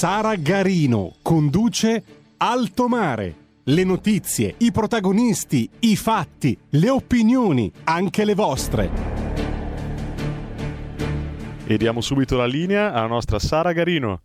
Sara Garino conduce Alto Mare. Le notizie, i protagonisti, i fatti, le opinioni, anche le vostre. E diamo subito la linea alla nostra Sara Garino.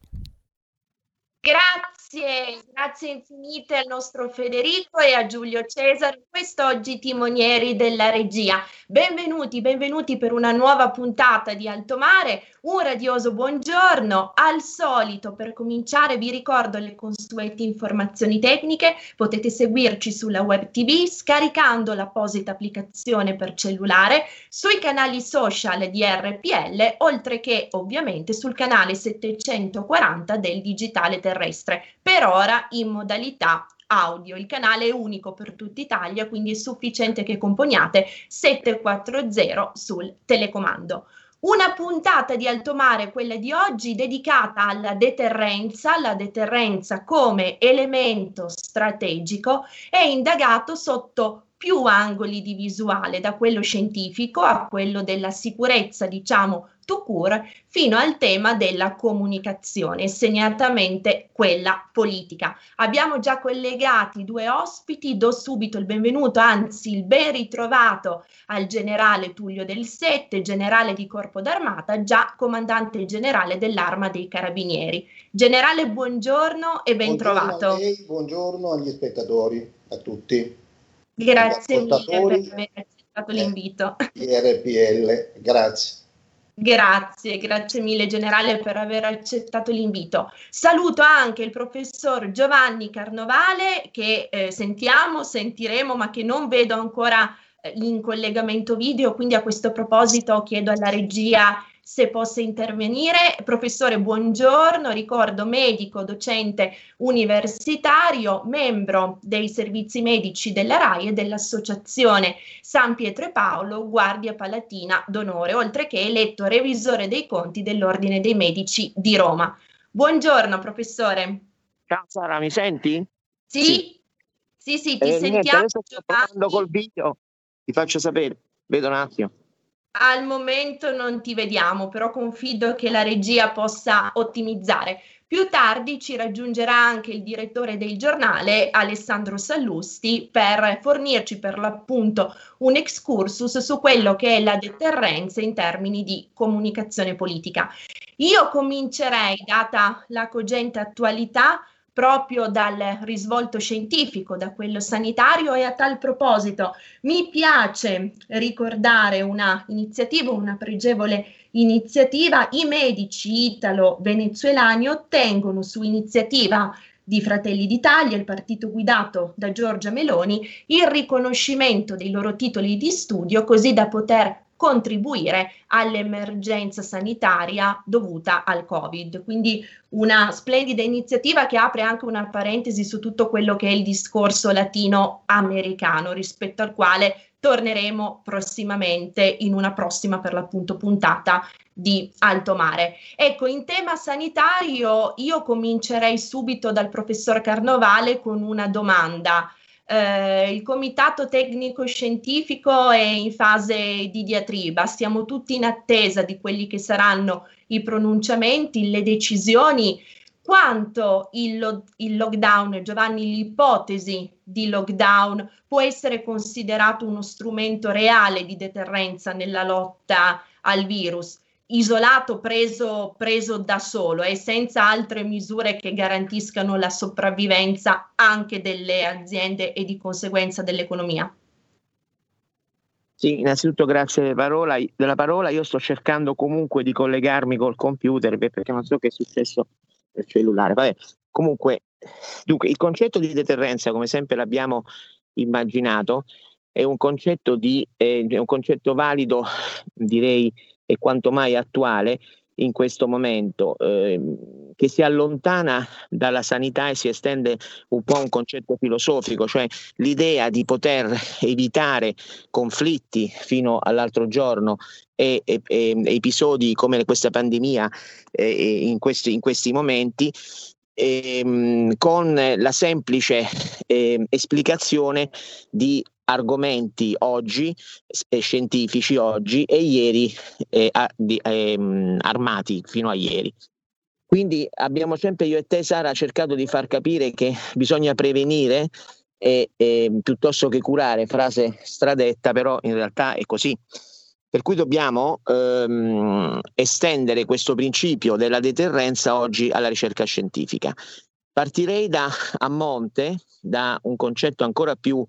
Grazie Grazie, grazie infinite al nostro Federico e a Giulio Cesare, quest'oggi timonieri della regia. Benvenuti, benvenuti per una nuova puntata di Alto Mare. Un radioso buongiorno. Al solito, per cominciare, vi ricordo le consuete informazioni tecniche. Potete seguirci sulla web TV scaricando l'apposita applicazione per cellulare, sui canali social di RPL, oltre che ovviamente sul canale 740 del digitale terrestre per ora in modalità audio. Il canale è unico per tutta Italia, quindi è sufficiente che componiate 740 sul telecomando. Una puntata di Alto Mare, quella di oggi, dedicata alla deterrenza, la deterrenza come elemento strategico, è indagato sotto più angoli di visuale, da quello scientifico a quello della sicurezza, diciamo, to cure, fino al tema della comunicazione, segnatamente quella politica. Abbiamo già collegati due ospiti, do subito il benvenuto, anzi il ben ritrovato al generale Tullio Del Sette, generale di Corpo d'Armata, già comandante generale dell'Arma dei Carabinieri. Generale, buongiorno e ben buongiorno trovato. Lei, buongiorno agli spettatori, a tutti. Grazie mille per aver accettato l'invito. RPL, grazie. Grazie, grazie mille generale per aver accettato l'invito. Saluto anche il professor Giovanni Carnovale che eh, sentiamo, sentiremo, ma che non vedo ancora eh, in collegamento video, quindi a questo proposito chiedo alla regia se possa intervenire. Professore, buongiorno, ricordo medico, docente universitario, membro dei servizi medici della RAI e dell'Associazione San Pietro e Paolo, Guardia Palatina d'Onore, oltre che eletto revisore dei conti dell'Ordine dei Medici di Roma. Buongiorno, professore. Ciao Sara, mi senti? Sì, sì, sì, sì ti eh, sentiamo. Niente, sto parlando col video, ti faccio sapere, vedo un attimo. Al momento non ti vediamo, però confido che la regia possa ottimizzare. Più tardi ci raggiungerà anche il direttore del giornale, Alessandro Sallusti, per fornirci per l'appunto un excursus su quello che è la deterrenza in termini di comunicazione politica. Io comincerei, data la cogente attualità, proprio dal risvolto scientifico, da quello sanitario e a tal proposito mi piace ricordare una iniziativa, una pregevole iniziativa. I medici italo-venezuelani ottengono su iniziativa di Fratelli d'Italia, il partito guidato da Giorgia Meloni, il riconoscimento dei loro titoli di studio così da poter contribuire all'emergenza sanitaria dovuta al Covid. Quindi una splendida iniziativa che apre anche una parentesi su tutto quello che è il discorso latinoamericano, rispetto al quale torneremo prossimamente in una prossima per l'appunto puntata di alto mare. Ecco, in tema sanitario io comincerei subito dal professor Carnovale con una domanda. Eh, il comitato tecnico scientifico è in fase di diatriba, stiamo tutti in attesa di quelli che saranno i pronunciamenti, le decisioni. Quanto il, lo- il lockdown, Giovanni, l'ipotesi di lockdown può essere considerato uno strumento reale di deterrenza nella lotta al virus? Isolato, preso, preso da solo e senza altre misure che garantiscano la sopravvivenza anche delle aziende e di conseguenza dell'economia. Sì, innanzitutto grazie parola, della parola. Io sto cercando comunque di collegarmi col computer perché non so che è successo nel cellulare. Vabbè, comunque, dunque, il concetto di deterrenza, come sempre l'abbiamo immaginato, è un concetto, di, è un concetto valido, direi, e quanto mai attuale in questo momento, eh, che si allontana dalla sanità e si estende un po' a un concetto filosofico, cioè l'idea di poter evitare conflitti fino all'altro giorno e, e, e episodi come questa pandemia eh, in, questi, in questi momenti ehm, con la semplice eh, esplicazione di argomenti oggi, scientifici oggi e ieri eh, di, ehm, armati fino a ieri. Quindi abbiamo sempre io e te Sara cercato di far capire che bisogna prevenire e, e, piuttosto che curare, frase stradetta, però in realtà è così. Per cui dobbiamo ehm, estendere questo principio della deterrenza oggi alla ricerca scientifica. Partirei da a monte, da un concetto ancora più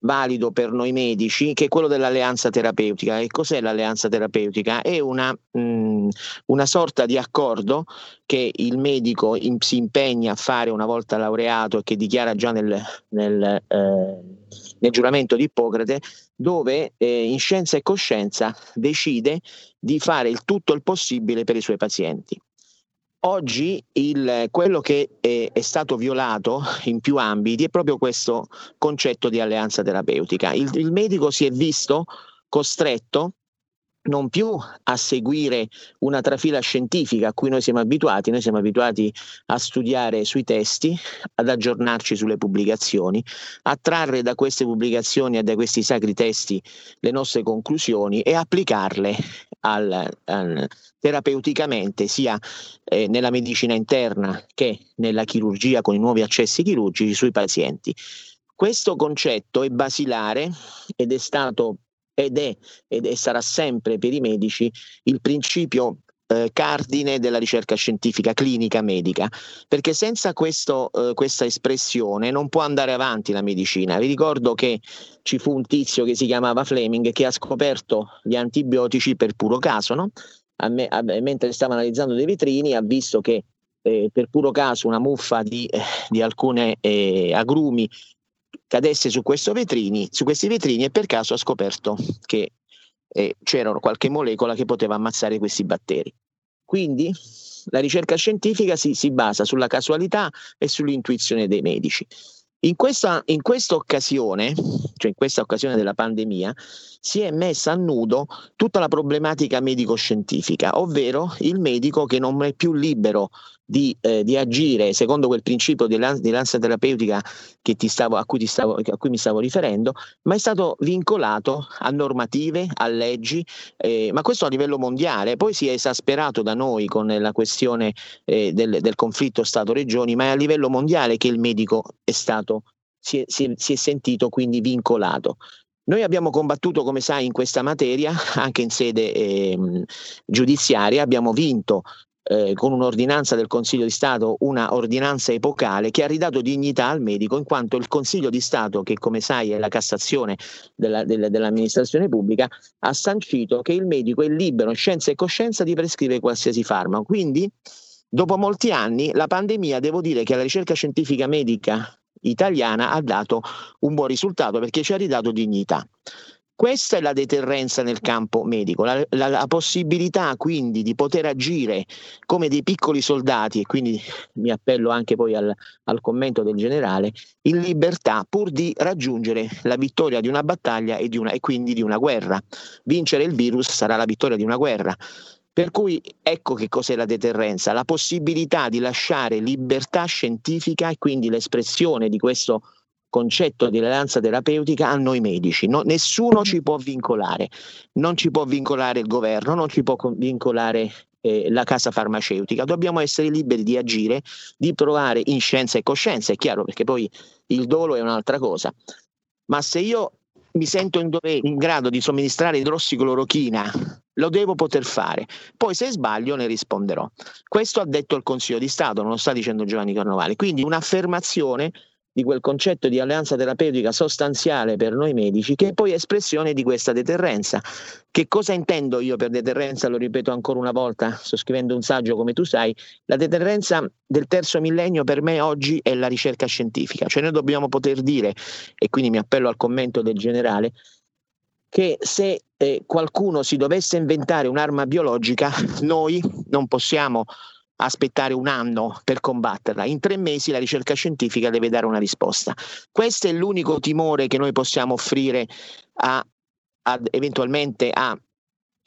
valido per noi medici, che è quello dell'alleanza terapeutica. E cos'è l'alleanza terapeutica? È una, mh, mm, una sorta di accordo che il medico in, si impegna a fare una volta laureato e che dichiara già nel, nel, eh, nel giuramento di Ippocrate, dove eh, in scienza e coscienza decide di fare il tutto il possibile per i suoi pazienti. Oggi il, quello che è, è, stato violato in più ambiti è proprio questo concetto di alleanza terapeutica. Il, il medico si è visto costretto non più a seguire una trafila scientifica a cui noi siamo abituati, noi siamo abituati a studiare sui testi, ad aggiornarci sulle pubblicazioni, a trarre da queste pubblicazioni e da questi sacri testi le nostre conclusioni e applicarle al, al, terapeuticamente sia eh, nella medicina interna che nella chirurgia con i nuovi accessi chirurgici sui pazienti. Questo concetto è basilare ed è stato ed è, ed è sarà sempre per i medici il principio eh, cardine della ricerca scientifica clinica medica, perché senza questo, eh, questa espressione non può andare avanti la medicina. Vi ricordo che ci fu un tizio che si chiamava Fleming che ha scoperto gli antibiotici per puro caso, no? a me, a, mentre stava analizzando dei vetrini ha visto che eh, per puro caso una muffa di, eh, di alcune eh, agrumi cadesse su, vetrini, su, questi vetrini e per caso ha scoperto che eh, c'era qualche molecola che poteva ammazzare questi batteri. Quindi la ricerca scientifica si, si basa sulla casualità e sull'intuizione dei medici. In questa, in questa occasione, cioè in questa occasione della pandemia, si è messa a nudo tutta la problematica medico-scientifica, ovvero il medico che non è più libero di, eh, di agire secondo quel principio di, lan- di lanza terapeutica stavo, a, cui stavo, a, cui mi stavo riferendo, ma è stato vincolato a normative, a leggi, eh, ma questo a livello mondiale. Poi si è esasperato da noi con la questione eh, del, del conflitto Stato-Regioni, ma è a livello mondiale che il medico è stato, si è, si è, si è sentito quindi vincolato. Noi abbiamo combattuto, come sai, in questa materia anche in sede eh, giudiziaria, abbiamo vinto eh, con un'ordinanza del Consiglio di Stato, una ordinanza epocale che ha ridato dignità al medico in quanto il Consiglio di Stato, che come sai è la Cassazione della, della, dell'amministrazione pubblica, ha sancito che il medico è libero in scienza e coscienza di prescrivere qualsiasi farmaco. Quindi, dopo molti anni, la pandemia, devo dire che la ricerca scientifica medica italiana ha dato un buon risultato perché ci ha ridato dignità. Questa è la deterrenza nel campo medico, la, la, la, possibilità quindi di poter agire come dei piccoli soldati, e quindi mi appello anche poi al, al, commento del generale, in libertà pur di raggiungere la vittoria di una battaglia e, di una, e quindi di una guerra. Vincere il virus sarà la vittoria di una guerra. Per cui ecco che cos'è la deterrenza, la possibilità di lasciare libertà scientifica e quindi l'espressione di questo concetto di alleanza terapeutica a noi medici. No, nessuno ci può vincolare, non ci può vincolare il governo, non ci può vincolare eh, la casa farmaceutica. Dobbiamo essere liberi di agire, di provare in scienza e coscienza, è chiaro perché poi il dolo è un'altra cosa. Ma se io mi sento in, dove, in grado di somministrare idrossiclorochina, lo devo poter fare. Poi se sbaglio ne risponderò. Questo ha detto il Consiglio di Stato, non lo sta dicendo Giovanni Carnovale. Quindi un'affermazione di quel concetto di alleanza terapeutica sostanziale per noi medici, che è poi espressione di questa deterrenza. Che cosa intendo io per deterrenza? Lo ripeto ancora una volta, sto scrivendo un saggio come tu sai, la deterrenza del terzo millennio per me oggi è la ricerca scientifica, cioè noi dobbiamo poter dire, e quindi mi appello al commento del generale, che se eh, qualcuno si dovesse inventare un'arma biologica, noi non possiamo aspettare un anno per combatterla. In tre mesi la ricerca scientifica deve dare una risposta. Questo è l'unico timore che noi possiamo offrire a, a eventualmente a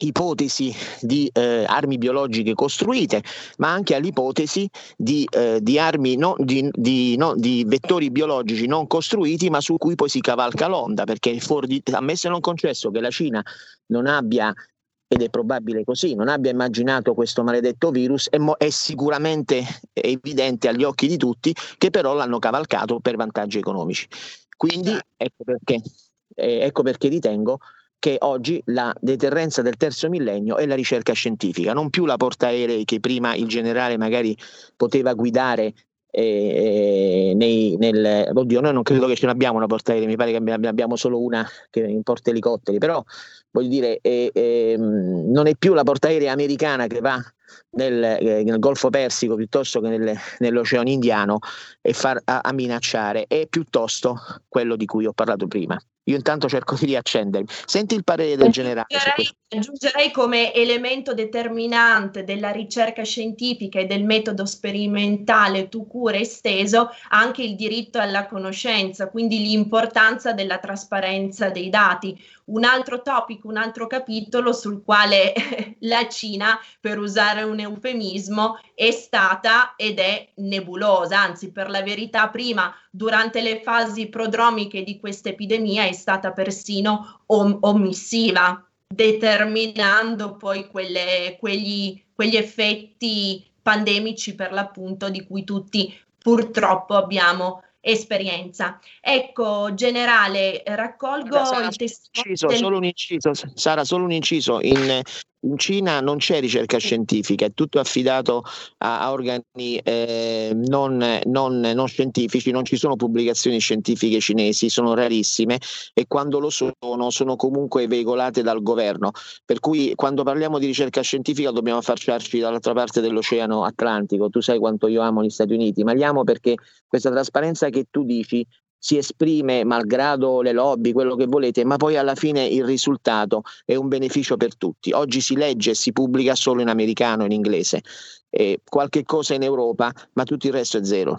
ipotesi di eh, armi biologiche costruite, ma anche all'ipotesi di, eh, di armi no, di, di, no, di, vettori biologici non costruiti, ma su cui poi si cavalca l'onda, perché fuori ammesso e non concesso che la Cina non abbia ed è probabile così, non abbia immaginato questo maledetto virus, è, mo- è sicuramente evidente agli occhi di tutti che però l'hanno cavalcato per vantaggi economici. Quindi ecco perché, eh, ecco perché ritengo che oggi la deterrenza del terzo millennio è la ricerca scientifica, non più la portaerei che prima il generale magari poteva guidare eh, nei, nel, oddio, noi non credo che ce l'abbiamo una portaerei, mi pare che abbiamo solo una che in porta elicotteri, però voglio dire, eh, eh, non è più la portaerea americana che va nel, eh, nel Golfo Persico piuttosto che nel, nell'Oceano Indiano e far, a, a minacciare, è piuttosto quello di cui ho parlato prima. Io intanto cerco di riaccendermi. Senti il parere del generale. Aggiungerei, aggiungerei come elemento determinante della ricerca scientifica e del metodo sperimentale tu cura esteso anche il diritto alla conoscenza, quindi l'importanza della trasparenza dei dati. Un altro topic, un altro capitolo sul quale la Cina, per usare un eufemismo, è stata ed è nebulosa, anzi per la verità prima durante le fasi prodromiche di questa epidemia è stata persino om- omissiva, determinando poi quelle, quegli, quegli effetti pandemici per l'appunto di cui tutti purtroppo abbiamo esperienza. Ecco, generale, raccolgo Sara, il testimone. Solo un inciso, Sara, solo un inciso. In, in Cina non c'è ricerca scientifica, è tutto affidato a, a organi eh, non, non, non, scientifici, non ci sono pubblicazioni scientifiche cinesi, sono rarissime e quando lo sono sono comunque veicolate dal governo. Per cui quando parliamo di ricerca scientifica dobbiamo affacciarci dall'altra parte dell'Oceano Atlantico. Tu sai quanto io amo gli Stati Uniti, ma li amo perché questa trasparenza che tu dici si esprime malgrado le lobby, quello che volete, ma poi alla fine il risultato è un beneficio per tutti. Oggi si legge e si pubblica solo in americano, in inglese, qualche cosa in Europa, ma tutto il resto è zero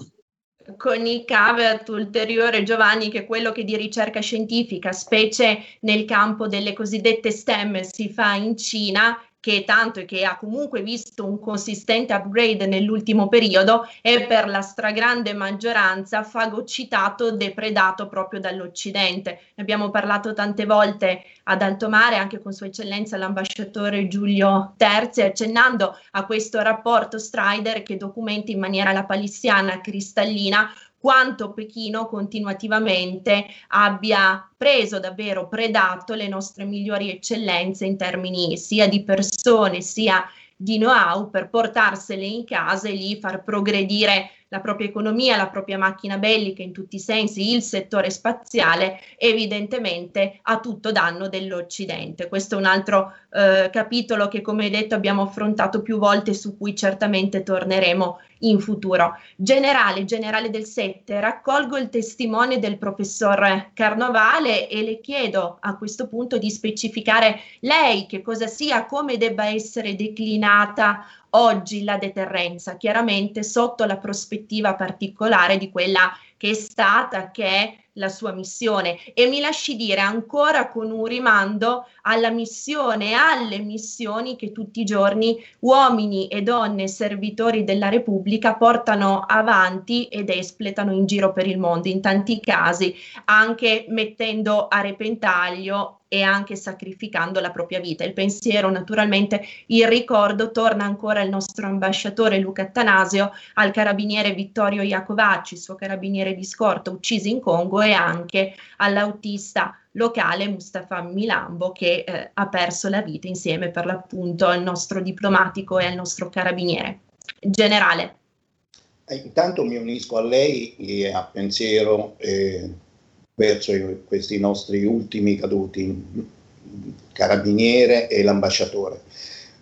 con il caveat ulteriore Giovanni che quello che di ricerca scientifica, specie nel campo delle cosiddette STEM, si fa in Cina che tanto e che ha comunque visto un consistente upgrade nell'ultimo periodo, è per la stragrande maggioranza fagocitato, depredato proprio dall'Occidente. Ne abbiamo parlato tante volte ad alto mare, anche con Sua Eccellenza l'ambasciatore Giulio Terzi, accennando a questo rapporto Strider che documenta in maniera lapalissiana cristallina quanto Pechino continuativamente abbia preso davvero, predato le nostre migliori eccellenze in termini sia di persone sia di know-how per portarsele in casa e lì far progredire la propria economia, la propria macchina bellica in tutti i sensi, il settore spaziale, evidentemente a tutto danno dell'Occidente. Questo è un altro eh, capitolo che, come detto, abbiamo affrontato più volte, su cui certamente torneremo in futuro. Generale, generale del 7, raccolgo il testimone del professor Carnovale e le chiedo a questo punto di specificare lei che cosa sia, come debba essere declinata oggi la deterrenza, chiaramente sotto la prospettiva particolare di quella che è stata, che è la sua missione. E mi lasci dire ancora con un rimando alla missione alle missioni che tutti i giorni uomini e donne servitori della Repubblica portano avanti ed espletano in giro per il mondo, in tanti casi anche mettendo a repentaglio e anche sacrificando la propria vita. Il pensiero, naturalmente, il ricordo torna ancora al nostro ambasciatore Luca Attanasio, al carabiniere Vittorio Iacovacci, suo carabiniere di scorta ucciso in Congo e anche all'autista locale Mustafa Milambo che eh, ha perso la vita insieme per l'appunto al nostro diplomatico e al nostro carabiniere. Generale. Eh, intanto mi unisco a lei e a pensiero eh, verso questi nostri ultimi caduti, carabiniere e l'ambasciatore.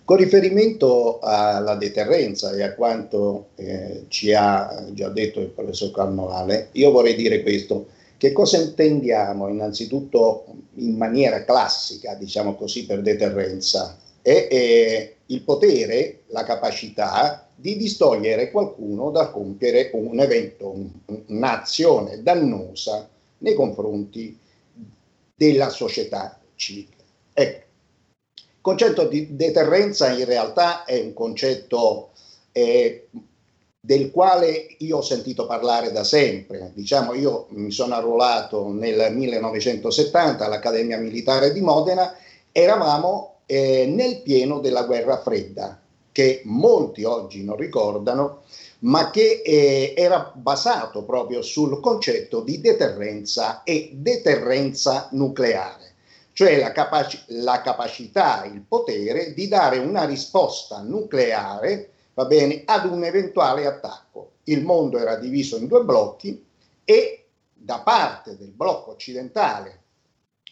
Con riferimento alla deterrenza e a quanto eh, ci ha già detto il professor Carnovale, io vorrei dire questo, Che cosa intendiamo innanzitutto in maniera classica, diciamo così, per deterrenza? È, è il potere, la capacità di distogliere qualcuno dal compiere un evento, un'azione dannosa nei confronti della società civile. Ecco, il concetto di deterrenza in realtà è un concetto eh, del quale io ho sentito parlare da sempre. Diciamo, io mi sono arruolato nel 1970 all'Accademia Militare di Modena, eravamo eh, nel pieno della guerra fredda, che molti oggi non ricordano, ma che eh, era basato proprio sul concetto di deterrenza e deterrenza nucleare cioè la, capaci- la capacità, il potere di dare una risposta nucleare va bene, ad un eventuale attacco. Il mondo era diviso in due blocchi e da parte del blocco occidentale,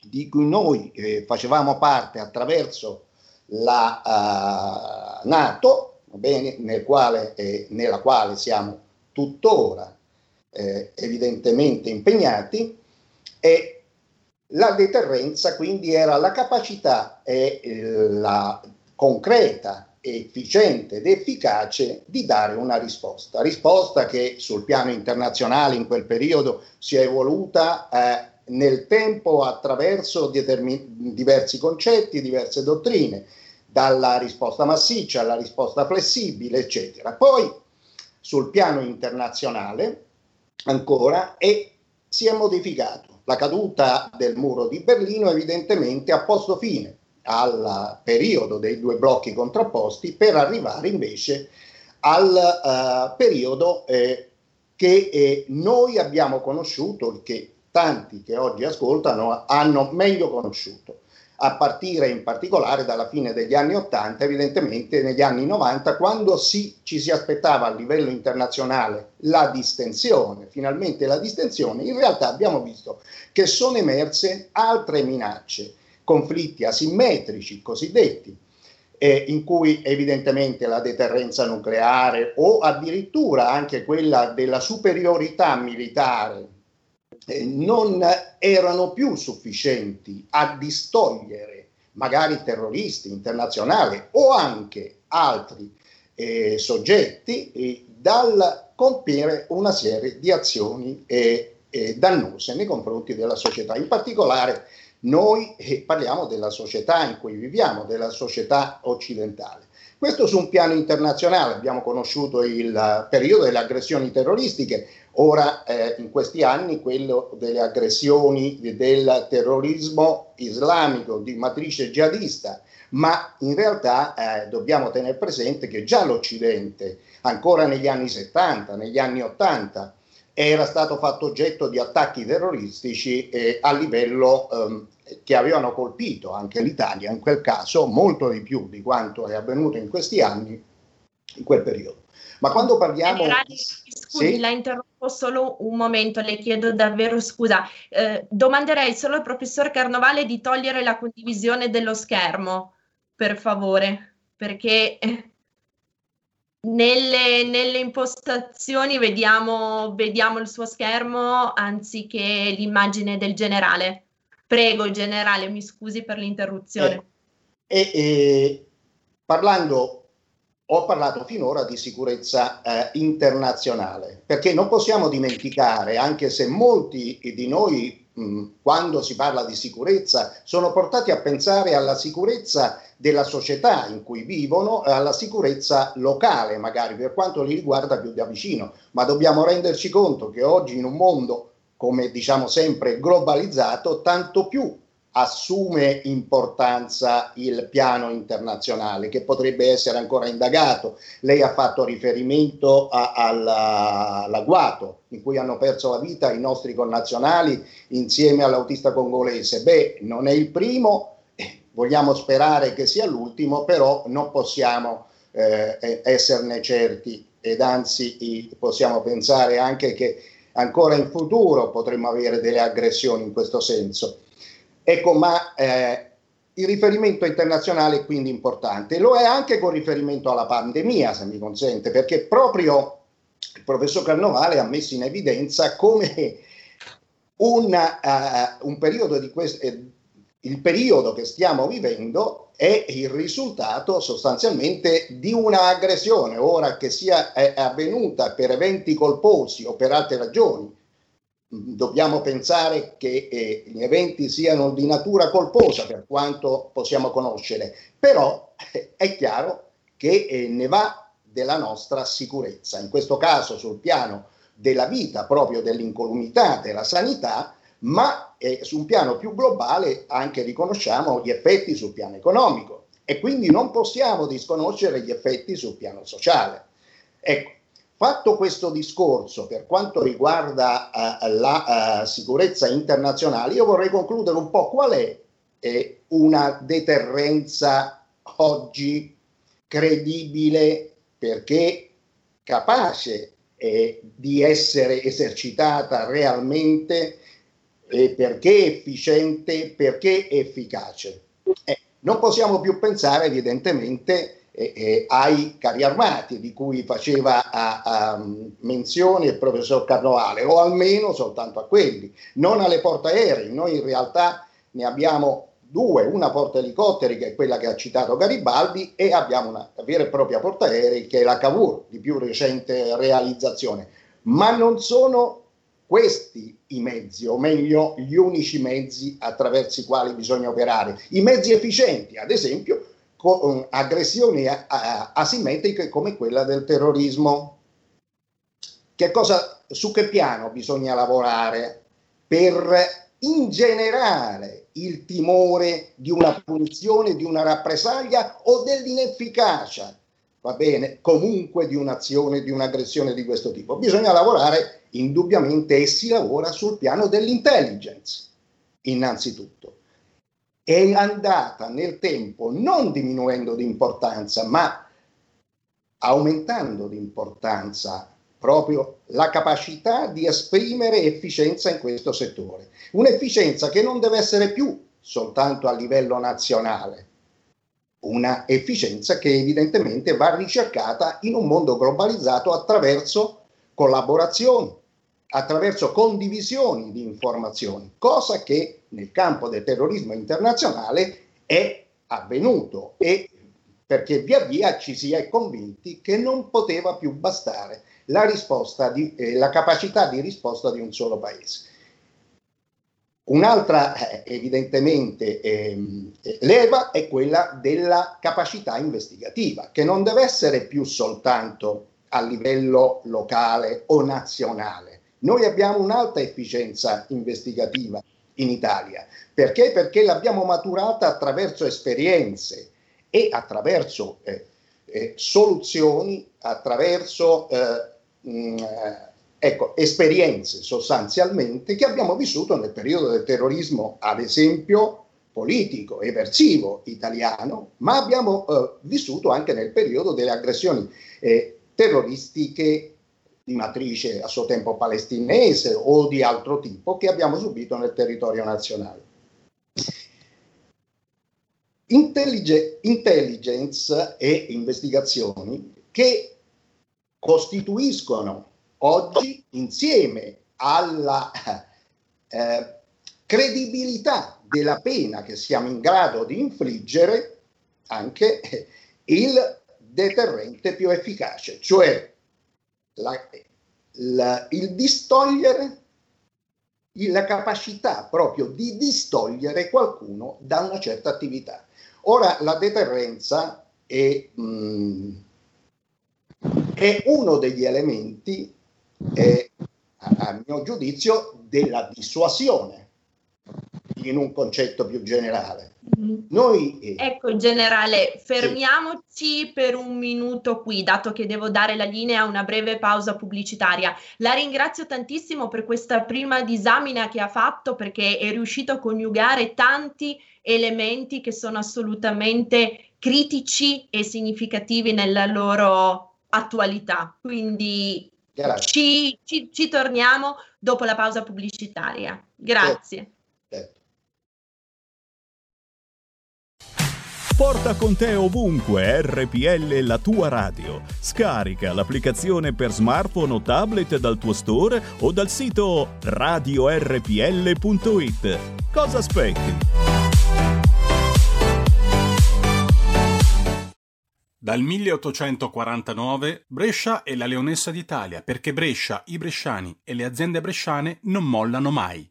di cui noi eh, facevamo parte attraverso la uh, Nato, bene, nel quale, eh, nella quale siamo tuttora eh, evidentemente impegnati, e la deterrenza quindi era la capacità e la concreta, efficiente ed efficace di dare una risposta. Risposta che sul piano internazionale in quel periodo si è evoluta eh, nel tempo attraverso diversi concetti, diverse dottrine, dalla risposta massiccia alla risposta flessibile, eccetera. Poi sul piano internazionale ancora e si è modificato la caduta del muro di Berlino evidentemente ha posto fine al periodo dei due blocchi contrapposti per arrivare invece al uh, periodo eh, che eh, noi abbiamo conosciuto, che tanti che oggi ascoltano hanno meglio conosciuto a partire in particolare dalla fine degli anni 80, evidentemente negli anni 90, quando si, ci si aspettava a livello internazionale la distensione, finalmente la distensione, in realtà abbiamo visto che sono emerse altre minacce, conflitti asimmetrici cosiddetti, eh, in cui evidentemente la deterrenza nucleare o addirittura anche quella della superiorità militare eh, non erano più sufficienti a distogliere magari terroristi internazionali o anche altri eh, soggetti eh, dal compiere una serie di azioni eh, eh, dannose nei confronti della società. In particolare noi parliamo della società in cui viviamo, della società occidentale. Questo su un piano internazionale, abbiamo conosciuto il periodo delle aggressioni terroristiche, ora eh, in questi anni quello delle aggressioni del terrorismo islamico di matrice jihadista, ma in realtà eh, dobbiamo tenere presente che già l'Occidente, ancora negli anni 70, negli anni 80, era stato fatto oggetto di attacchi terroristici eh, a livello ehm, che avevano colpito anche l'Italia, in quel caso molto di più di quanto è avvenuto in questi anni, in quel periodo. Ma quando parliamo... Generali, scusi, sì? la interrompo solo un momento, le chiedo davvero scusa. Eh, domanderei solo al professor Carnovale di togliere la condivisione dello schermo, per favore, perché eh, nelle, nelle impostazioni vediamo, vediamo il suo schermo anziché l'immagine del generale. Prego, generale, mi scusi per l'interruzione. Eh, eh, eh, parlando, ho parlato finora di sicurezza eh, internazionale, perché non possiamo dimenticare, anche se molti di noi, mh, quando si parla di sicurezza, sono portati a pensare alla sicurezza della società in cui vivono, alla sicurezza locale, magari per quanto li riguarda più da vicino, ma dobbiamo renderci conto che oggi in un mondo come diciamo sempre globalizzato, tanto più assume importanza il piano internazionale che potrebbe essere ancora indagato. Lei ha fatto riferimento all'agguato in cui hanno perso la vita i nostri connazionali insieme all'autista congolese. Beh, non è il primo, eh, vogliamo sperare che sia l'ultimo, però non possiamo eh, esserne certi ed anzi possiamo pensare anche che ancora in futuro potremmo avere delle aggressioni in questo senso. Ecco, ma eh, il riferimento internazionale è quindi importante. Lo è anche con riferimento alla pandemia, se mi consente, perché proprio il professor Carnovale ha messo in evidenza come una, uh, un periodo di questo, eh, il periodo che stiamo vivendo è il risultato sostanzialmente di un'aggressione, ora che sia avvenuta per eventi colposi o per altre ragioni. Dobbiamo pensare che eh, gli eventi siano di natura colposa per quanto possiamo conoscere, però eh, è chiaro che eh, ne va della nostra sicurezza, in questo caso sul piano della vita, proprio dell'incolumità, della sanità, ma eh, su un piano più globale anche riconosciamo gli effetti sul piano economico e quindi non possiamo disconoscere gli effetti sul piano sociale. Ecco, fatto questo discorso per quanto riguarda uh, la uh, sicurezza internazionale, io vorrei concludere un po' qual è eh, una deterrenza oggi credibile perché capace eh, di essere esercitata realmente eh, perché efficiente, perché efficace. Eh, non possiamo più pensare evidentemente eh, ai carri armati di cui faceva a, a menzione il professor Carnovale, o almeno soltanto a quelli, non alle portaerei. Noi in realtà ne abbiamo due, una porta elicotteri che è quella che ha citato Garibaldi e abbiamo una vera e propria portaerei che è la Cavour di più recente realizzazione. Ma non sono questi i mezzi, o meglio gli unici mezzi attraverso i quali bisogna operare. I mezzi efficienti, ad esempio, aggressioni a, a, asimmetriche come quella del terrorismo. Che cosa, su che piano bisogna lavorare per ingenerare il timore di una punizione, di una rappresaglia o dell'inefficacia, va bene, comunque di un'azione, di un'aggressione di questo tipo. Bisogna lavorare indubbiamente e si lavora sul piano dell'intelligence, innanzitutto. È andata nel tempo non diminuendo di importanza, ma aumentando di importanza proprio la capacità di esprimere efficienza in questo settore. Un'efficienza che non deve essere più soltanto a livello nazionale, una efficienza che evidentemente va ricercata in un mondo globalizzato attraverso collaborazioni, attraverso condivisioni di informazioni, cosa che nel campo del terrorismo internazionale è avvenuto e perché via via ci si è convinti che non poteva più bastare la, di, eh, la capacità di risposta di un solo paese. Un'altra eh, evidentemente ehm, leva è quella della capacità investigativa, che non deve essere più soltanto a livello locale o nazionale. Noi abbiamo un'alta efficienza investigativa in Italia. Perché? Perché l'abbiamo maturata attraverso esperienze e attraverso eh, eh, soluzioni, attraverso eh, mh, mm, ecco, esperienze sostanzialmente che abbiamo vissuto nel periodo del terrorismo, ad esempio politico, eversivo italiano, ma abbiamo eh, vissuto anche nel periodo delle aggressioni eh, terroristiche di matrice a suo tempo palestinese o di altro tipo che abbiamo subito nel territorio nazionale. Intellige, intelligence e investigazioni che costituiscono oggi, insieme alla eh, credibilità della pena che siamo in grado di infliggere, anche il deterrente più efficace, cioè la, la, il distogliere, la capacità proprio di distogliere qualcuno da una certa attività. Ora, la deterrenza è, mh, mm, è uno degli elementi, eh, a mio giudizio, della dissuasione in un concetto più generale. Mm-hmm. Noi, eh, ecco, generale, fermiamoci sì. per un minuto qui, dato che devo dare la linea a una breve pausa pubblicitaria. La ringrazio tantissimo per questa prima disamina che ha fatto, perché è riuscito a coniugare tanti elementi che sono assolutamente critici e significativi nella loro attualità. Quindi ci, ci, ci, torniamo dopo la pausa pubblicitaria. Grazie. Certo. Porta con te ovunque RPL la tua radio. Scarica l'applicazione per smartphone o tablet dal tuo store o dal sito radiorpl.it. Cosa aspetti? Dal 1849 Brescia è la leonessa d'Italia perché Brescia, i bresciani e le aziende bresciane non mollano mai.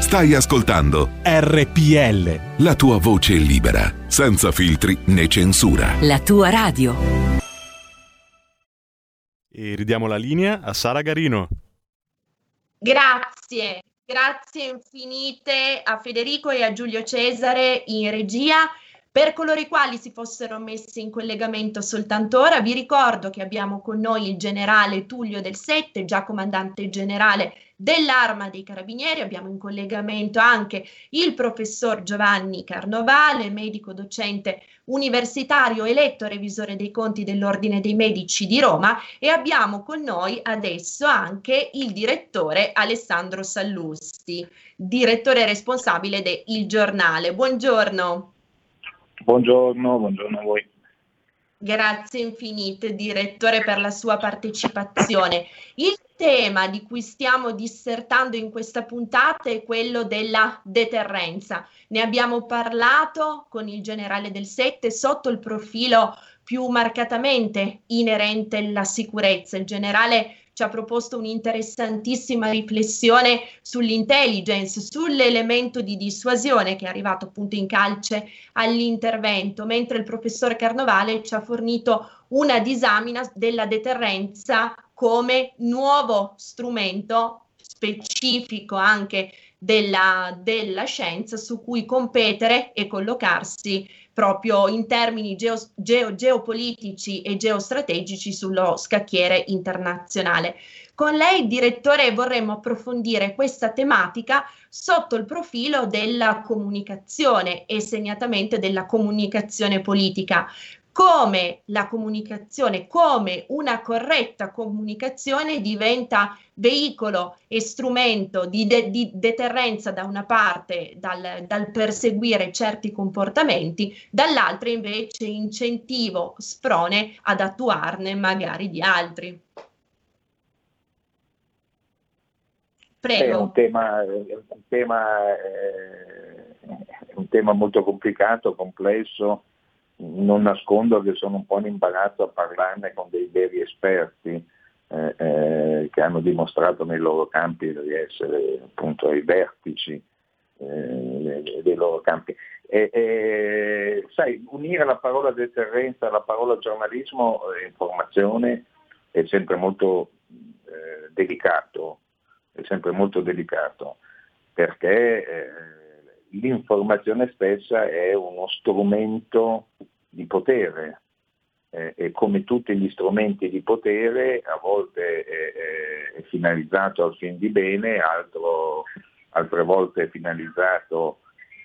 Stai ascoltando RPL. La tua voce libera, senza filtri né censura. La tua radio. E ridiamo la linea a Sara Garino. Grazie. Grazie infinite a Federico e a Giulio Cesare in regia. Per coloro i quali si fossero messi in collegamento soltanto ora, vi ricordo che abbiamo con noi il generale Tullio del Sette, già comandante generale dell'Arma dei Carabinieri. Abbiamo in collegamento anche il professor Giovanni Carnovale, medico docente universitario eletto revisore dei conti dell'Ordine dei Medici di Roma e abbiamo con noi adesso anche il direttore Alessandro Sallusti, direttore responsabile del Giornale. Buongiorno. Buongiorno, buongiorno a voi. Grazie infinite, direttore, per la sua partecipazione. Il tema di cui stiamo dissertando in questa puntata è quello della deterrenza. Ne abbiamo parlato con il generale del 7 sotto il profilo più marcatamente inerente alla sicurezza. Il generale ci ha proposto un'interessantissima riflessione sull'intelligence, sull'elemento di dissuasione che è arrivato appunto in calce all'intervento, mentre il professor Carnovale ci ha fornito una disamina della deterrenza come nuovo strumento specifico anche della, della, scienza su cui competere e collocarsi proprio in termini geo, geo, geopolitici e geostrategici sullo scacchiere internazionale. Con lei, direttore, vorremmo approfondire questa tematica sotto il profilo della comunicazione e segnatamente della comunicazione politica come la comunicazione, come una corretta comunicazione diventa veicolo e strumento di, de- di deterrenza da una parte dal, dal, perseguire certi comportamenti, dall'altra invece incentivo, sprone ad attuarne magari di altri. Prego. È un tema, un tema, eh, un tema molto complicato, complesso non nascondo che sono un po' imbarazzo a parlarne con dei veri esperti eh, eh, che hanno dimostrato nei loro campi di essere appunto ai vertici eh, dei loro campi. E, e, sai, unire la parola deterrenza alla parola giornalismo e informazione è sempre molto eh, delicato, è sempre molto delicato perché eh, l'informazione stessa è uno strumento di potere eh, e come tutti gli strumenti di potere a volte è, è finalizzato al fin di bene, altro, altre volte è finalizzato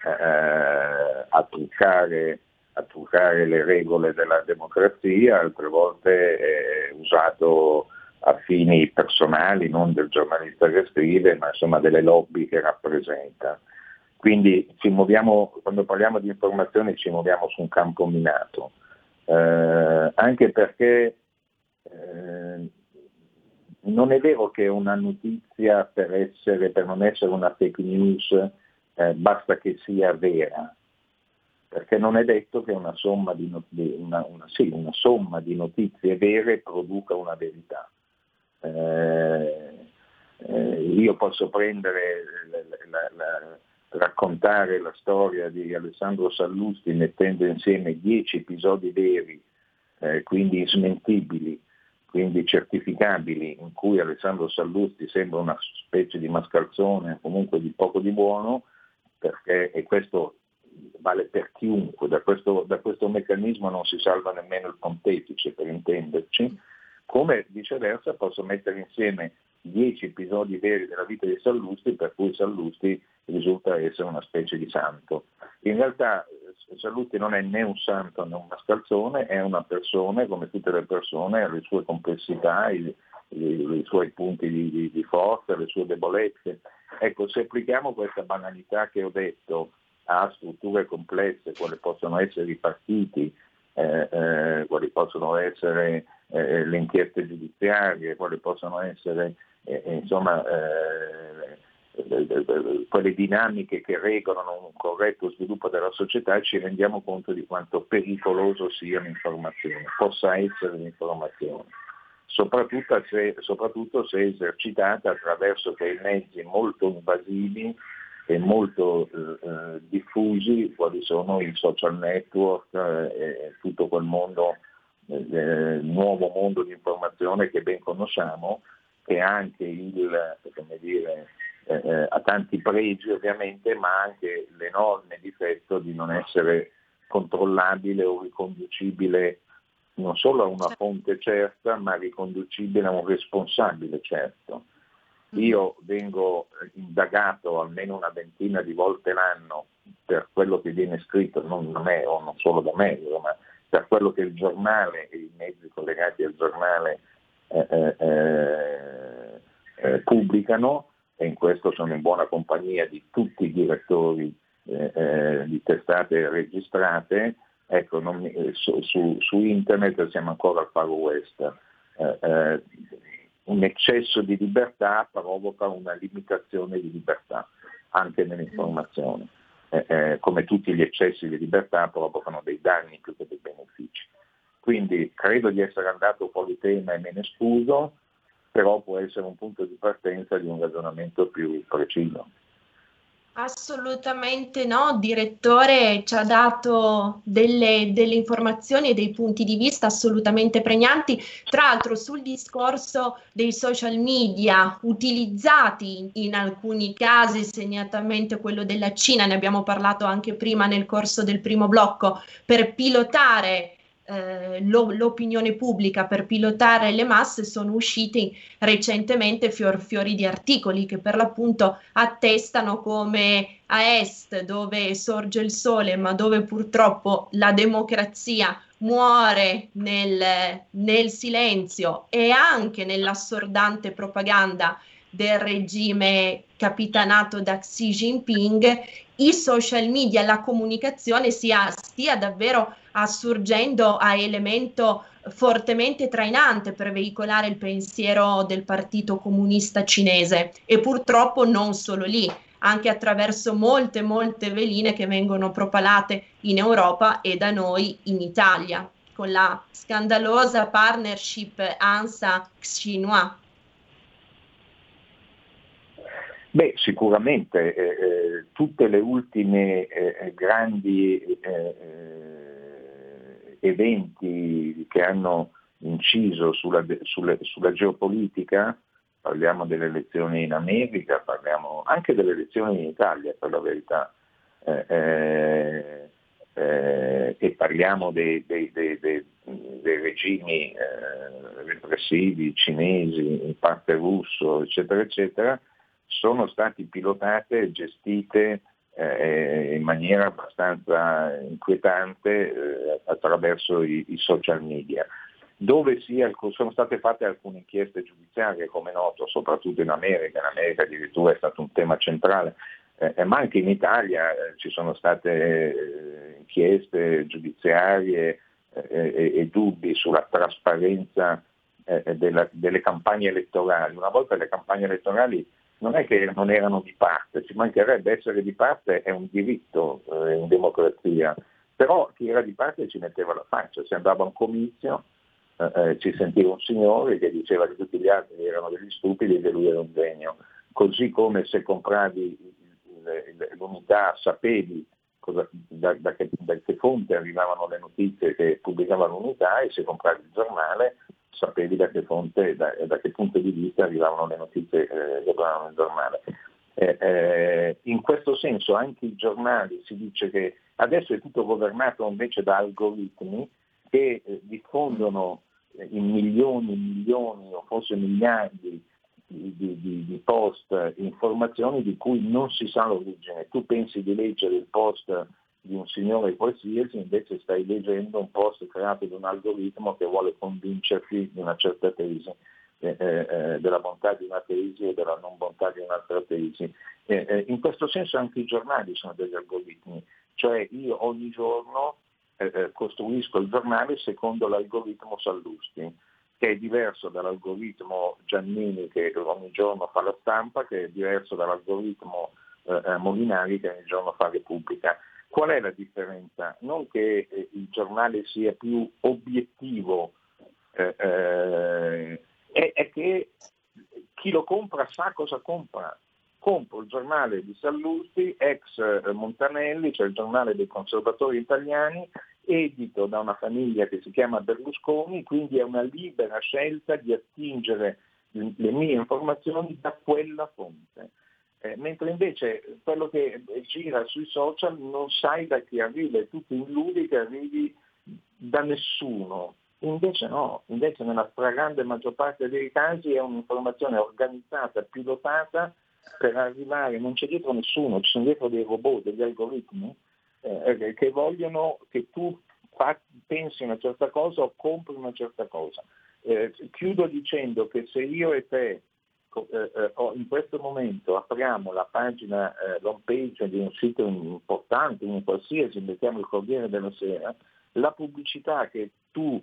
eh, a, truccare, a truccare le regole della democrazia, altre volte è usato a fini personali, non del giornalista che scrive, ma insomma delle lobby che rappresenta. Quindi muoviamo, quando parliamo di informazioni ci muoviamo su un campo minato, eh, anche perché eh, non è vero che una notizia per, essere, per non essere una fake news eh, basta che sia vera, perché non è detto che una somma di, una, una, sì, una somma di notizie vere produca una verità. Eh, eh, io posso prendere la, la, la raccontare la storia di Alessandro Sallusti mettendo insieme dieci episodi veri, eh, quindi smentibili, quindi certificabili, in cui Alessandro Sallusti sembra una specie di mascalzone, comunque di poco di buono, perché, e questo vale per chiunque, da questo, da questo meccanismo non si salva nemmeno il pontefice per intenderci, come viceversa posso mettere insieme dieci episodi veri della vita di Sallusti per cui Sallusti risulta essere una specie di santo. In realtà eh, Sallusti non è né un santo né un mascalzone, è una persona, come tutte le persone, ha le sue complessità, i, i, i suoi punti di, di, di, forza, le sue debolezze. Ecco, se applichiamo questa banalità che ho detto a strutture complesse, quali possono essere i partiti, eh, eh, quali possono essere eh, le inchieste giudiziarie, quali possono essere insomma, quelle dinamiche che regolano un corretto sviluppo della società, ci rendiamo conto di quanto pericoloso sia l'informazione, possa essere l'informazione. Soprattutto se, soprattutto se esercitata attraverso dei mezzi molto invasivi e molto eh, diffusi, quali sono i social network eh, e tutto quel mondo, eh, nuovo mondo di informazione che ben conosciamo, che anche il, dire, eh, eh, ha tanti pregi ovviamente, ma anche l'enorme difetto di non essere controllabile o riconducibile non solo a una fonte certa, ma riconducibile a un responsabile certo. Mm-hmm. Io vengo indagato almeno una ventina di volte l'anno per quello che viene scritto, non da me o non solo da me, ma per quello che il giornale e i mezzi collegati al giornale eh, eh, eh, eh, pubblicano e in questo sono in buona compagnia di tutti i direttori eh, di testate registrate, ecco, mi, su, su, su, internet siamo ancora al Far West. un eccesso di libertà provoca una limitazione di libertà anche nell'informazione. Eh, eh, come tutti gli eccessi di libertà provocano dei danni più che dei benefici. Quindi credo di essere andato fuori tema e me ne scuso, però può essere un punto di partenza di un ragionamento più preciso. Assolutamente no, direttore ci ha dato delle, delle, informazioni e dei punti di vista assolutamente pregnanti. Tra l'altro sul discorso dei social media utilizzati in alcuni casi, segnatamente quello della Cina, ne abbiamo parlato anche prima nel corso del primo blocco, per pilotare eh, lo, l'opinione pubblica per pilotare le masse sono usciti recentemente fior, fiori di articoli che per l'appunto attestano come a est dove sorge il sole ma dove purtroppo la democrazia muore nel, nel silenzio e anche nell'assordante propaganda del regime capitanato da Xi Jinping, i social media, la comunicazione sia, stia davvero assurgendo a elemento fortemente trainante per veicolare il pensiero del Partito Comunista Cinese e purtroppo non solo lì, anche attraverso molte molte veline che vengono propalate in Europa e da noi in Italia con la scandalosa partnership ANSA-Xinhua. Beh, sicuramente eh, eh, tutte le ultime eh, grandi eh, eh, eventi che hanno inciso sulla, sulla, sulla geopolitica, parliamo delle elezioni in America, parliamo anche delle elezioni in Italia per la verità, eh, eh, eh, e parliamo dei, dei, dei, dei regimi eh, repressivi cinesi, in parte russo, eccetera, eccetera, sono stati pilotate e gestite eh, in maniera abbastanza inquietante eh, attraverso i, i, social media. Dove sia, sono state fatte alcune inchieste giudiziarie, come noto, soprattutto in America, in America addirittura è stato un tema centrale, eh, ma anche in Italia eh, ci sono state eh, inchieste giudiziarie eh, e, e, dubbi sulla trasparenza della, delle campagne elettorali. Una volta le campagne elettorali non è che non erano di parte, ci mancherebbe essere di parte, è un diritto eh, in democrazia, però chi era di parte ci metteva la faccia, se andava a un comizio eh, eh, ci sentiva un signore che diceva che tutti gli altri erano degli stupidi e che lui era un genio, così come se compravi l'unità sapevi cosa, da, da, che, da, che, fonte arrivavano le notizie che pubblicava l'unità e se compravi il giornale sapevi da che, fonte, da, da che punto di vista arrivavano le notizie eh, che arrivavano nel giornale. Eh, eh, in questo senso anche i giornali si dice che adesso è tutto governato invece da algoritmi che eh, diffondono eh, in milioni, milioni o forse miliardi di, di, di, post informazioni di cui non si sa l'origine. Tu pensi di leggere il post di un signore qualsiasi, invece stai leggendo un post creato da un algoritmo che vuole convincerti di una certa tesi. Eh, eh, eh, della bontà di una tesi e della non bontà di un'altra tesi. Eh, eh, in questo senso anche i giornali sono degli algoritmi, cioè io ogni giorno eh, costruisco il giornale secondo l'algoritmo Sallusti, che è diverso dall'algoritmo Giannini che ogni giorno fa la stampa, che è diverso dall'algoritmo Molinari che ogni giorno fa Repubblica. Qual è la differenza? Non che il giornale sia più obiettivo eh, è, è che chi lo compra sa cosa compra. Compro il giornale di Sallusti, ex eh, Montanelli, cioè il giornale dei conservatori italiani, edito da una famiglia che si chiama Berlusconi, quindi è una libera scelta di attingere le mie informazioni da quella fonte. Eh, mentre invece quello che gira sui social non sai da chi arriva, e tu ti illudi che arrivi da nessuno, Invece no, invece nella stragrande maggior parte dei casi è un'informazione organizzata, pilotata per arrivare, non c'è dietro nessuno, ci sono dietro dei robot, degli algoritmi eh, che vogliono che tu fa, pensi una certa cosa o compri una certa cosa. Eh, chiudo dicendo che se io e te eh, eh in questo momento apriamo la pagina, eh, l'home page di un sito importante, un qualsiasi, mettiamo il Corriere della Sera, la pubblicità che tu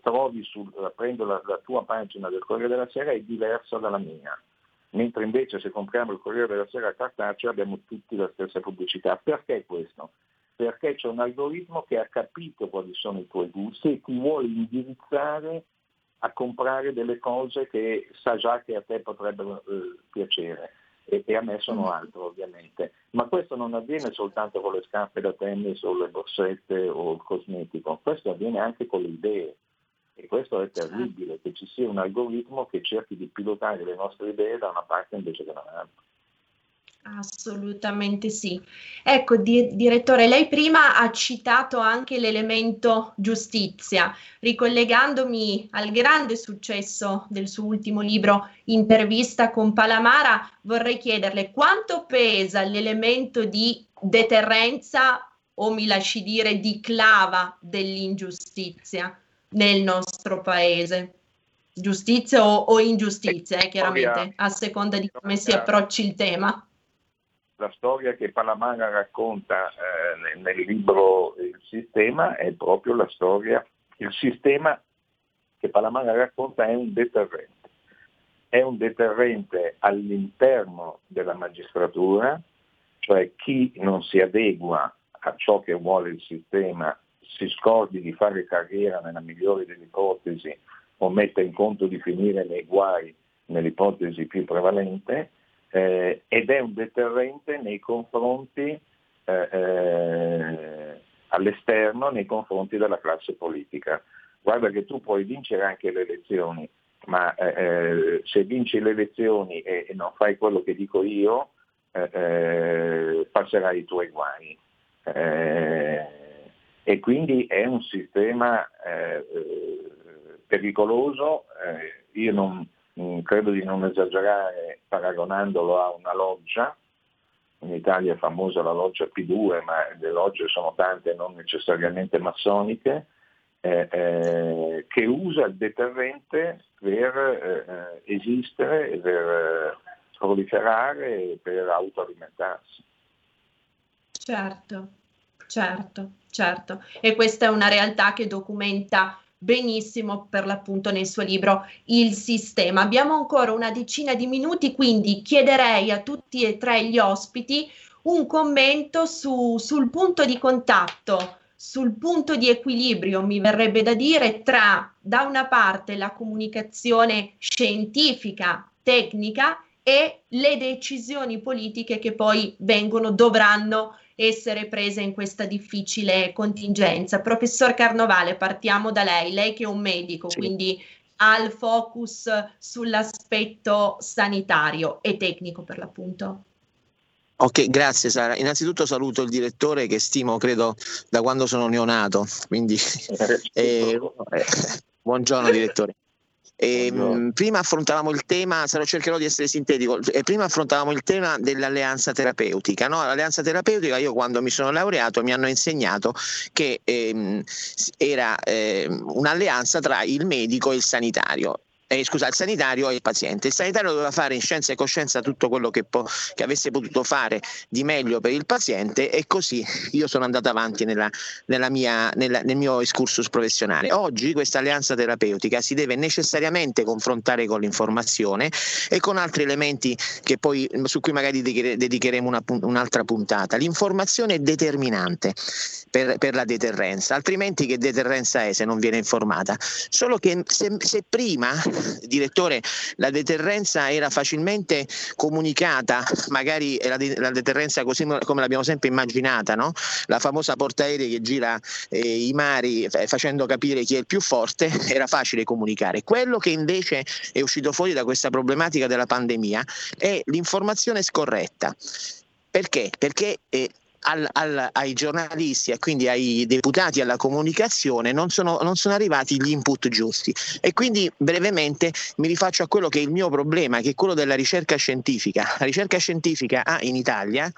trovi sul, prendo la, la, tua pagina del Corriere della Sera è diversa dalla mia. Mentre invece se compriamo il Corriere della Sera cartaceo abbiamo tutti la stessa pubblicità. Perché questo? Perché c'è un algoritmo che ha capito quali sono i tuoi gusti e ti vuole indirizzare a comprare delle cose che sa già che a te potrebbero eh, piacere e, e, a me sono mm. altro ovviamente. Ma questo non avviene soltanto con le scarpe da tennis o le borsette o il cosmetico, questo avviene anche con le idee. E questo è terribile, che ci sia un algoritmo che cerchi di pilotare le nostre idee da una parte invece che dall'altra. Assolutamente sì. Ecco, di- direttore, lei prima ha citato anche l'elemento giustizia, ricollegandomi al grande successo del suo ultimo libro, Intervista con Palamara, vorrei chiederle quanto pesa l'elemento di deterrenza o mi lasci dire di clava dell'ingiustizia nel nostro paese. Giustizia o, o ingiustizia, eh, chiaramente, a seconda di come si approcci il tema. La storia che Palamara racconta eh, nel, nel libro Il sistema è proprio la storia, il sistema che Palamara racconta è un deterrente. È un deterrente all'interno della magistratura, cioè chi non si adegua a ciò che vuole il sistema si scordi di fare carriera nella migliore delle ipotesi o metta in conto di finire nei guai nell'ipotesi più prevalente eh, ed è un deterrente nei confronti eh, eh, all'esterno, nei confronti della classe politica. Guarda che tu puoi vincere anche le elezioni, ma eh, eh, se vinci le elezioni e, e, non fai quello che dico io, passerai i tuoi guai e quindi è un sistema eh, pericoloso, eh, io non, credo di non esagerare paragonandolo a una loggia, in Italia è famosa la loggia P2, ma le logge sono tante, non necessariamente massoniche, eh, eh che usa il deterrente per eh, esistere, per proliferare e per autoalimentarsi. Certo, certo. Certo, e questa è una realtà che documenta benissimo per l'appunto nel suo libro Il sistema. Abbiamo ancora una decina di minuti, quindi chiederei a tutti e tre gli ospiti un commento su, sul punto di contatto, sul punto di equilibrio, mi verrebbe da dire, tra da una parte la comunicazione scientifica, tecnica e le decisioni politiche che poi vengono, dovranno essere prese in questa difficile contingenza. Professor Carnovale, partiamo da lei, lei che è un medico, sì. quindi ha il focus sull'aspetto sanitario e tecnico per l'appunto. Ok, grazie Sara. Innanzitutto saluto il direttore che stimo, credo, da quando sono neonato. Quindi, eh, eh, buongiorno direttore. E, ehm, mh, prima affrontavamo il tema, sarò cercherò di essere sintetico, e prima affrontavamo il tema dell'alleanza terapeutica. No? L'alleanza terapeutica, io quando mi sono laureato mi hanno insegnato che ehm, era ehm, un'alleanza tra il medico e il sanitario eh, scusa, il sanitario e il paziente. Il sanitario doveva fare in scienza e coscienza tutto quello che, po- che avesse potuto fare di meglio per il paziente e così io sono andato avanti nella, nella mia, nella, nel mio excursus professionale. Oggi questa alleanza terapeutica si deve necessariamente confrontare con l'informazione e con altri elementi poi, su cui magari dedicheremo una, un'altra puntata. L'informazione è determinante per, per, la deterrenza, altrimenti che deterrenza è se non viene informata? Solo che se, se prima direttore, la deterrenza era facilmente comunicata, magari la, de- la deterrenza così come l'abbiamo sempre immaginata, no? la famosa portaerei che gira eh, i mari f- facendo capire chi è il più forte, era facile comunicare. Quello che invece è uscito fuori da questa problematica della pandemia è l'informazione scorretta. Perché? Perché eh, al, al, ai giornalisti e quindi ai deputati alla comunicazione non sono, non sono, arrivati gli input giusti. E quindi brevemente mi rifaccio a quello che è il mio problema che è quello della ricerca scientifica. La ricerca scientifica ha in Italia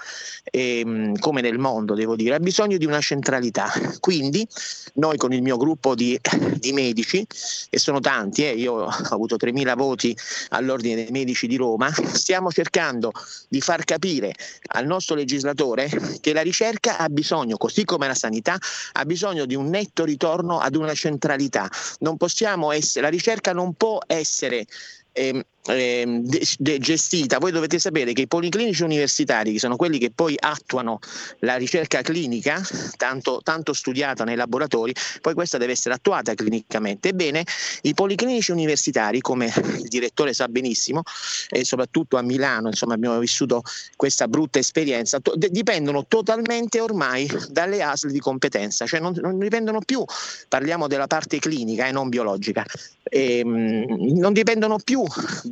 ehm, come nel mondo devo dire ha bisogno di una centralità. Quindi noi con il mio gruppo di, di medici e sono tanti eh, io ho avuto 3.000 voti all'ordine dei medici di Roma stiamo cercando di far capire al nostro legislatore che la ricerca ha bisogno, così come la sanità, ha bisogno di un netto ritorno ad una centralità. Non possiamo essere, la ricerca non può essere ehm, eh, gestita, voi dovete sapere che i policlinici universitari, che sono quelli che poi attuano la ricerca clinica, tanto, tanto, studiata nei laboratori, poi questa deve essere attuata clinicamente. Ebbene, i policlinici universitari, come il direttore sa benissimo, e soprattutto a Milano, insomma, abbiamo vissuto questa brutta esperienza, to- dipendono totalmente ormai dalle ASL di competenza, cioè non, non dipendono più, parliamo della parte clinica e non biologica, e, ehm, non dipendono più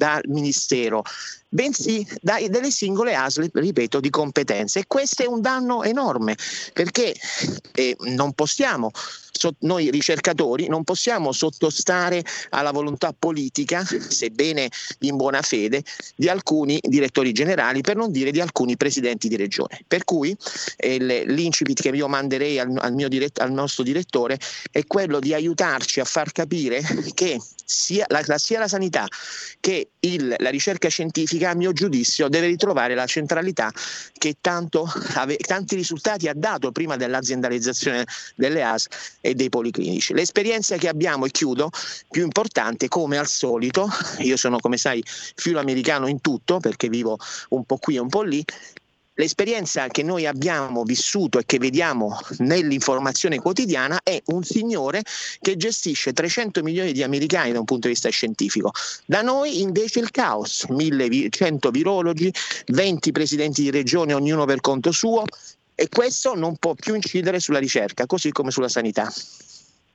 dal Ministero, bensì dai, delle singole ASL, ripeto, di competenze. E questo è un danno enorme perché eh, non possiamo noi ricercatori non possiamo sottostare alla volontà politica, sebbene in buona fede, di alcuni direttori generali, per non dire di alcuni presidenti di regione. Per cui eh, l'incipit che io manderei al, al, dirett- al, nostro direttore è quello di aiutarci a far capire che sia la, sia la sanità che il, la ricerca scientifica, a mio giudizio, deve ritrovare la centralità che tanto, tanti risultati ha dato prima dell'aziendalizzazione delle AS e dei policlinici. L'esperienza che abbiamo, e chiudo, più importante, come al solito, io sono come sai filo americano in tutto perché vivo un po' qui e un po' lì, L'esperienza che noi abbiamo vissuto e che vediamo nell'informazione quotidiana è un signore che gestisce 300 milioni di americani da un punto di vista scientifico. Da noi invece il caos, 1100 virologi, 20 presidenti di regione, ognuno per conto suo, e questo non può più incidere sulla ricerca, così come sulla sanità.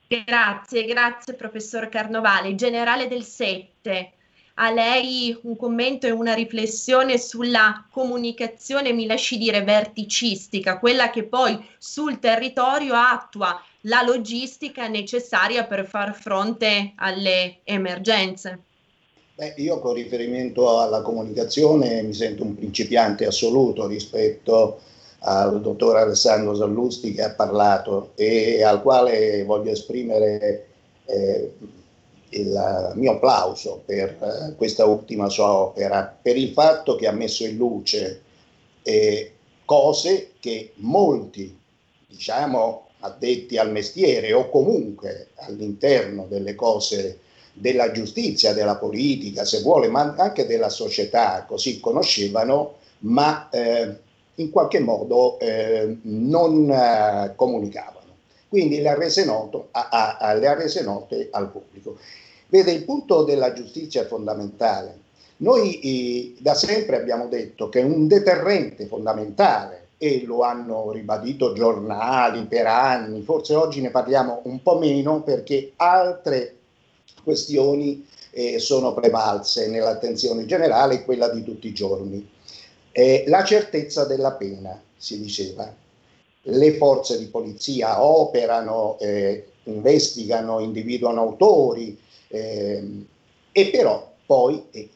Grazie, grazie professor Carnovale. Generale del 7, a lei un commento e una riflessione sulla comunicazione, mi lasci dire, verticistica, quella che poi sul territorio attua la logistica necessaria per far fronte alle emergenze. Beh, io con riferimento alla comunicazione mi sento un principiante assoluto rispetto al dottor Alessandro Sallusti che ha parlato e al quale voglio esprimere eh, il mio applauso per eh, questa ultima sua opera, per il fatto che ha messo in luce eh, cose che molti, diciamo, addetti al mestiere o comunque all'interno delle cose della giustizia, della politica, se vuole, ma anche della società, così conoscevano, ma eh, in qualche modo eh, non eh, comunicavano. Quindi le ha, rese note al pubblico. Vede, il punto della giustizia è fondamentale. Noi eh, da sempre abbiamo detto che un deterrente fondamentale, e lo hanno ribadito giornali per anni, forse oggi ne parliamo un po' meno perché altre questioni eh, sono prevalse nell'attenzione generale quella di tutti i giorni. Eh, la certezza della pena, si diceva. Le forze di polizia operano, eh, investigano, individuano autori, ehm, e però poi eh,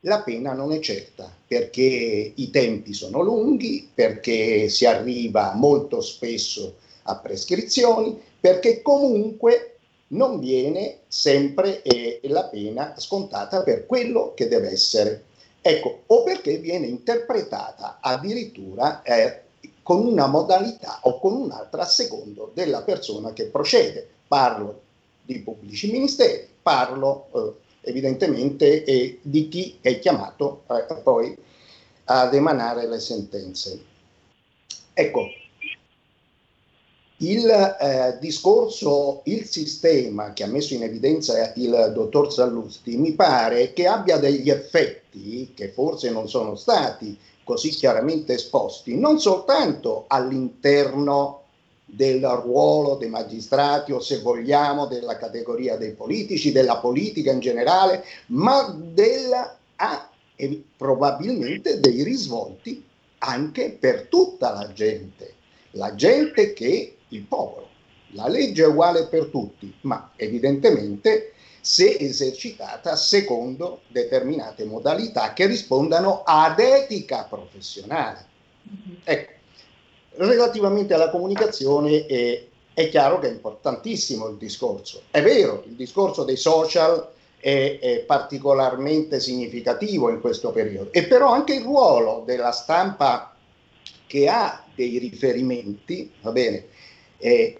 la pena non è certa perché i tempi sono lunghi, perché si arriva molto spesso a prescrizioni, perché comunque non viene sempre eh, la pena scontata per quello che deve essere. Ecco, o perché viene interpretata addirittura eh, con una modalità o con un'altra a secondo della persona che procede. Parlo di pubblici ministeri, parlo eh, evidentemente eh, di chi è chiamato eh, poi ad emanare le sentenze. Ecco, il eh, discorso, il sistema che ha messo in evidenza il dottor Sallusti mi pare che abbia degli effetti che forse non sono stati così chiaramente esposti, non soltanto all'interno del ruolo dei magistrati o se vogliamo della categoria dei politici, della politica in generale, ma della, ha e probabilmente dei risvolti anche per tutta la gente, la gente che il popolo. La legge è uguale per tutti, ma evidentemente se esercitata secondo determinate modalità che rispondano ad etica professionale. Mm-hmm. Ecco, Relativamente alla comunicazione eh, è chiaro che è importantissimo il discorso. È vero, il discorso dei social è, è, particolarmente significativo in questo periodo, e però anche il ruolo della stampa che ha dei riferimenti, va bene, eh,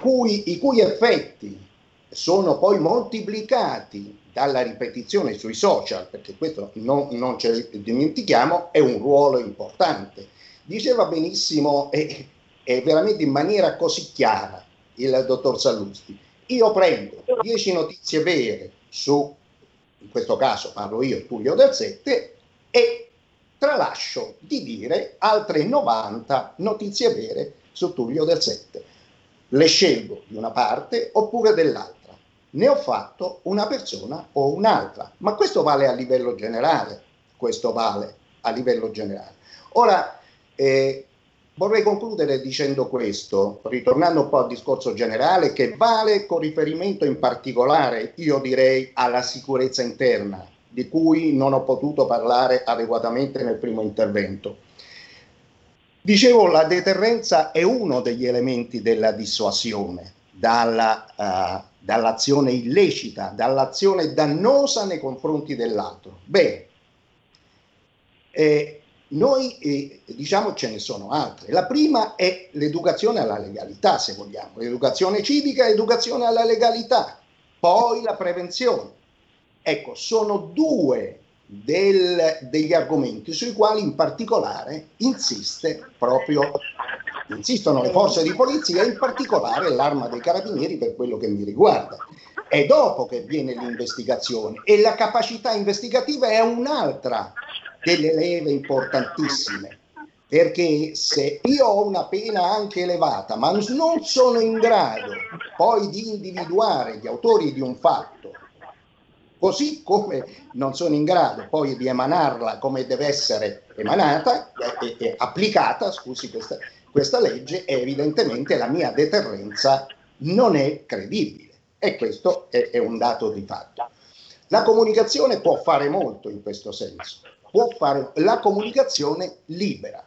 cui, i cui effetti sono poi moltiplicati dalla ripetizione sui social, perché questo non, non ce dimentichiamo, è un ruolo importante diceva benissimo e, e veramente in maniera così chiara il dottor Sallusti. Io prendo 10 notizie vere su, in questo caso parlo io, Tullio del Sette, e tralascio di dire altre 90 notizie vere su Tullio del Sette. Le scelgo di una parte oppure dell'altra. Ne ho fatto una persona o un'altra, ma questo vale a livello generale, questo vale a livello generale. Ora, eh, vorrei concludere dicendo questo, ritornando un po' al discorso generale, che vale con riferimento in particolare, io direi, alla sicurezza interna, di cui non ho potuto parlare adeguatamente nel primo intervento. Dicevo, la deterrenza è uno degli elementi della dissuasione dalla, uh, dall'azione illecita, dall'azione dannosa nei confronti dell'altro. Bene, eh, noi eh, diciamo ce ne sono altre. La prima è l'educazione alla legalità, se vogliamo, l'educazione civica, l'educazione alla legalità, poi la prevenzione. Ecco, sono due del, degli argomenti sui quali in particolare insiste proprio, insistono le forze di polizia in particolare l'arma dei carabinieri per quello che mi riguarda. È dopo che viene l'investigazione e la capacità investigativa è un'altra delle leve importantissime, perché se io ho una pena anche elevata, ma non sono in grado poi di individuare gli autori di un fatto, così come non sono in grado poi di emanarla come deve essere emanata e, e applicata, scusi questa, questa legge, evidentemente la mia deterrenza non è credibile e questo è, è un dato di fatto. La comunicazione può fare molto in questo senso può fare la comunicazione libera.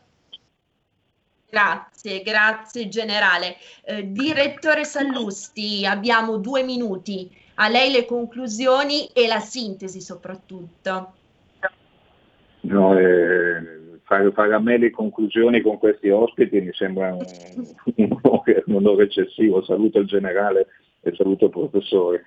Grazie, grazie generale. Eh, direttore Sallusti, abbiamo due minuti. A lei le conclusioni e la sintesi soprattutto. No, eh, fare, fare, a me le conclusioni con questi ospiti mi sembra un, un, onore eccessivo. Saluto il generale e saluto il professore.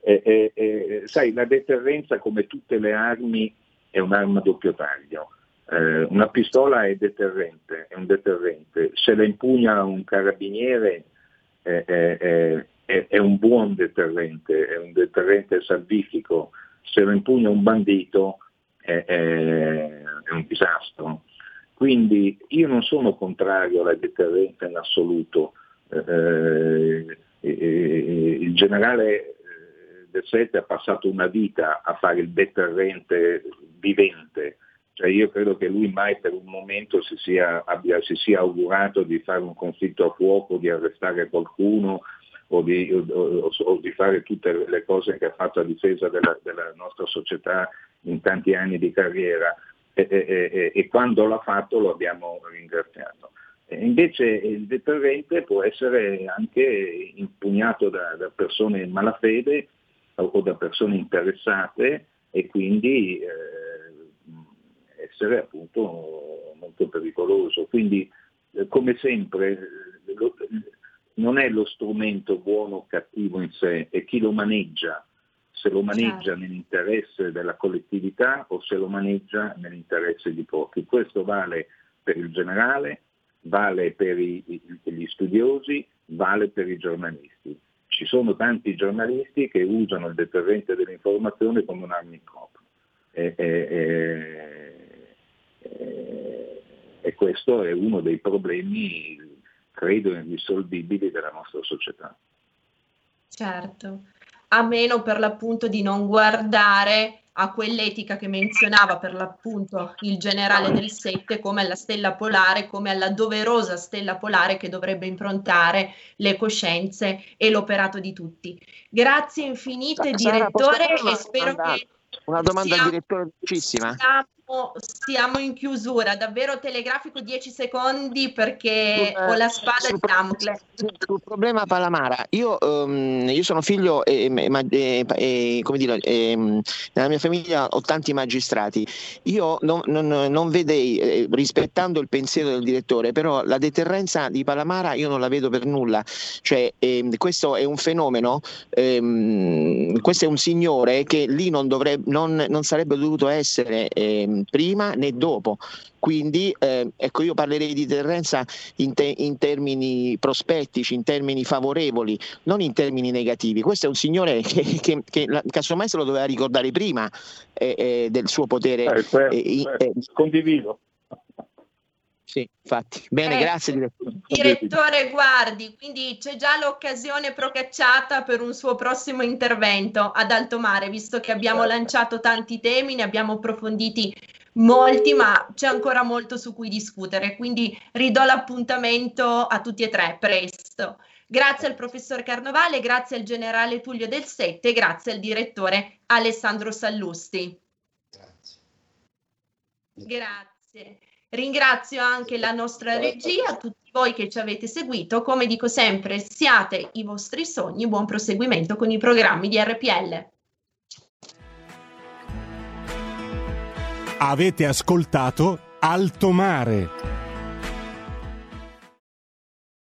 Eh, eh, sai, la deterrenza come tutte le armi è un'arma a doppio taglio. Eh, una pistola è deterrente, è un deterrente. Se la impugna un carabiniere è, è, è, è, un buon deterrente, è un deterrente salvifico. Se lo impugna un bandito è, un disastro. Quindi io non sono contrario alla deterrenza in assoluto. Eh, eh, il generale del 7 ha passato una vita a fare il deterrente vivente, cioè io credo che lui mai per un momento si sia, abbia, si sia augurato di fare un conflitto a fuoco, di arrestare qualcuno o di, o, o di, fare tutte le cose che ha fatto a difesa della, della nostra società in tanti anni di carriera e, e, e, quando l'ha fatto lo abbiamo ringraziato. Invece il deterrente può essere anche impugnato da, da persone in malafede o da persone interessate e quindi eh, essere appunto molto pericoloso. Quindi eh, come sempre lo, non è lo strumento buono o cattivo in sé, è chi lo maneggia, se lo maneggia certo. nell'interesse della collettività o se lo maneggia nell'interesse di pochi. Questo vale per il generale, vale per i, gli studiosi, vale per i giornalisti. Ci sono tanti giornalisti che usano il deterrente dell'informazione come un'arma in. E, e, e, e questo è uno dei problemi, credo, irrisolvibili della nostra società. Certo, a meno per l'appunto di non guardare a quell'etica che menzionava per l'appunto il generale del 7 come alla stella polare, come alla doverosa stella polare che dovrebbe improntare le coscienze e l'operato di tutti. Grazie infinite Sara, direttore e spero che... Una domanda al direttore velocissima. Siamo in chiusura, davvero telegrafico 10 secondi perché ho la spada di Damocle. Sul problema Palamara, io, um, io sono figlio e, e, e come dire, e, nella mia famiglia ho tanti magistrati. Io non, non, non vedei, eh, rispettando il pensiero del direttore, però la deterrenza di Palamara io non la vedo per nulla. Cioè, ehm, questo è un fenomeno, ehm, questo è un signore che lì non, dovrebbe, non, non sarebbe dovuto essere ehm, prima né dopo. Quindi eh, ecco, io parlerei di deterrenza in, te- in, termini prospettici, in termini favorevoli, non in termini negativi. Questo è un signore che, che, che casomai se lo doveva ricordare prima eh, eh, del suo potere. Eh, eh, eh, condivido. Sì, infatti. Bene, eh, grazie direttore. Direttore Guardi, quindi c'è già l'occasione procacciata per un suo prossimo intervento ad alto mare, visto che abbiamo certo. lanciato tanti temi, ne abbiamo approfonditi molti, ma c'è ancora molto su cui discutere, quindi ridò l'appuntamento a tutti e tre presto. Grazie al professor Carnovale, grazie al generale Tullio del Sette, grazie al direttore Alessandro Sallusti. Grazie. Grazie. Ringrazio anche la nostra regia, tutti voi che ci avete seguito. Come dico sempre, siate i vostri sogni, buon proseguimento con i programmi di RPL. Avete ascoltato Alto Mare.